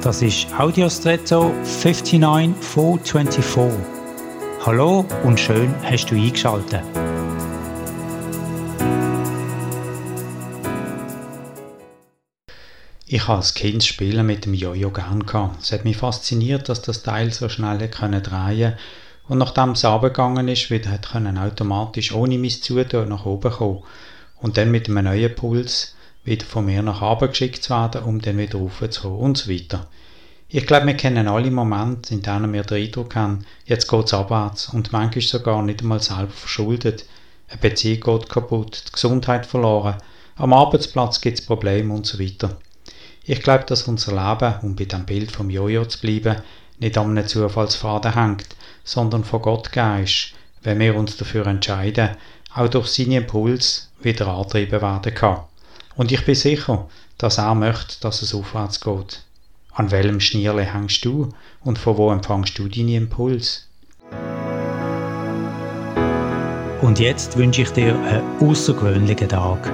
Das ist Audiostretto 59424. Hallo und schön hast du eingeschaltet. Ich habe als Kind Spielen mit dem Jojo gern. Es hat mich fasziniert, dass das Teil so schnell können drehen und nachdem es runtergegangen ist, wieder hat können automatisch ohne mein Zutun nach oben kommen und dann mit einem neuen Puls wieder von mir nach oben geschickt werden, um dann wieder raufzukommen und so weiter. Ich glaube, wir kennen alle Momente, in denen wir den Eindruck haben, jetzt geht es abwärts und manchmal sogar nicht einmal selber verschuldet. Eine Beziehung geht kaputt, die Gesundheit verloren, am Arbeitsplatz gibt es Probleme und so weiter. Ich glaube, dass unser Leben, um bei dem Bild vom Jojo zu bleiben, nicht an einem Zufallsfaden hängt, sondern von Gott gegeben ist, wenn wir uns dafür entscheiden, auch durch seinen Impuls wieder antrieben werden kann. Und ich bin sicher, dass er möchte, dass es aufwärts geht. An welchem Schnierle hängst du und von wo empfangst du deinen Impuls? Und jetzt wünsche ich dir einen außergewöhnlichen Tag.